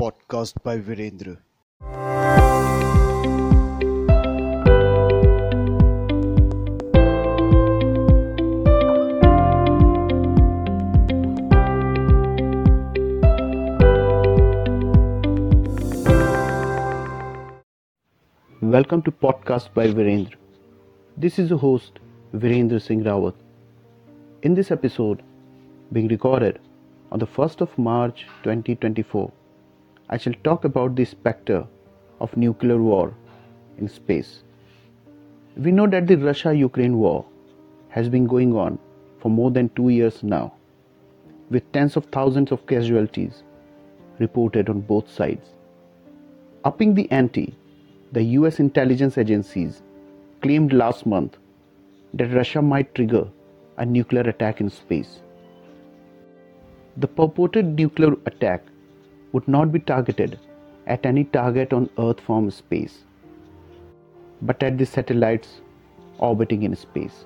podcast by Virendra. Welcome to podcast by Virendra. This is the host Virendra Singh Rawat. In this episode, being recorded on the 1st of March 2024, I shall talk about the specter of nuclear war in space. We know that the Russia Ukraine war has been going on for more than two years now, with tens of thousands of casualties reported on both sides. Upping the ante, the US intelligence agencies claimed last month that Russia might trigger a nuclear attack in space. The purported nuclear attack would not be targeted at any target on Earth from space, but at the satellites orbiting in space.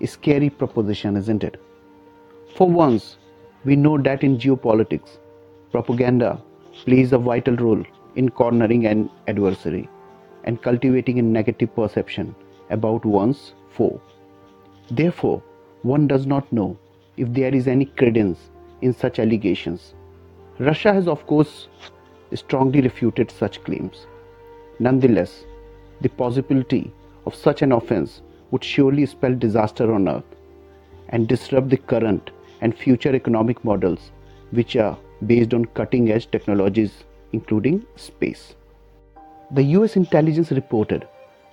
A scary proposition, isn't it? For once, we know that in geopolitics, propaganda plays a vital role in cornering an adversary and cultivating a negative perception about one's foe. Therefore, one does not know if there is any credence in such allegations. Russia has, of course, strongly refuted such claims. Nonetheless, the possibility of such an offense would surely spell disaster on Earth and disrupt the current and future economic models which are based on cutting edge technologies, including space. The US intelligence reported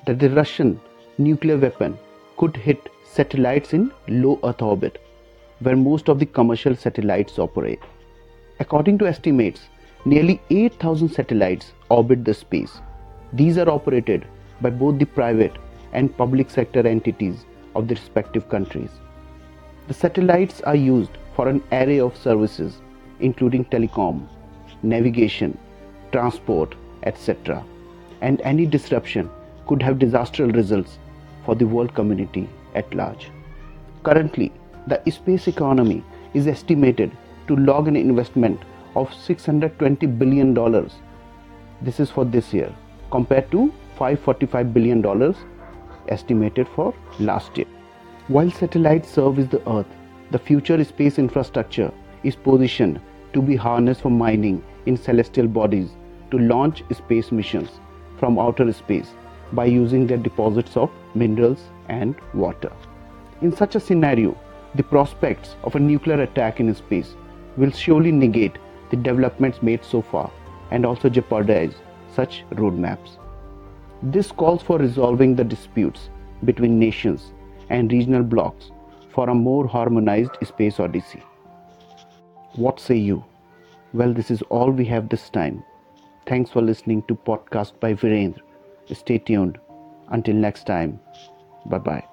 that the Russian nuclear weapon could hit satellites in low Earth orbit, where most of the commercial satellites operate. According to estimates, nearly 8,000 satellites orbit the space. These are operated by both the private and public sector entities of the respective countries. The satellites are used for an array of services, including telecom, navigation, transport, etc. And any disruption could have disastrous results for the world community at large. Currently, the space economy is estimated to log an investment of $620 billion. This is for this year, compared to $545 billion estimated for last year. While satellites serve as the Earth, the future space infrastructure is positioned to be harnessed for mining in celestial bodies to launch space missions from outer space by using their deposits of minerals and water. In such a scenario, the prospects of a nuclear attack in space will surely negate the developments made so far and also jeopardize such roadmaps. This calls for resolving the disputes between nations and regional blocs for a more harmonized space odyssey. What say you? Well, this is all we have this time. Thanks for listening to podcast by Virendra. Stay tuned. Until next time. Bye bye.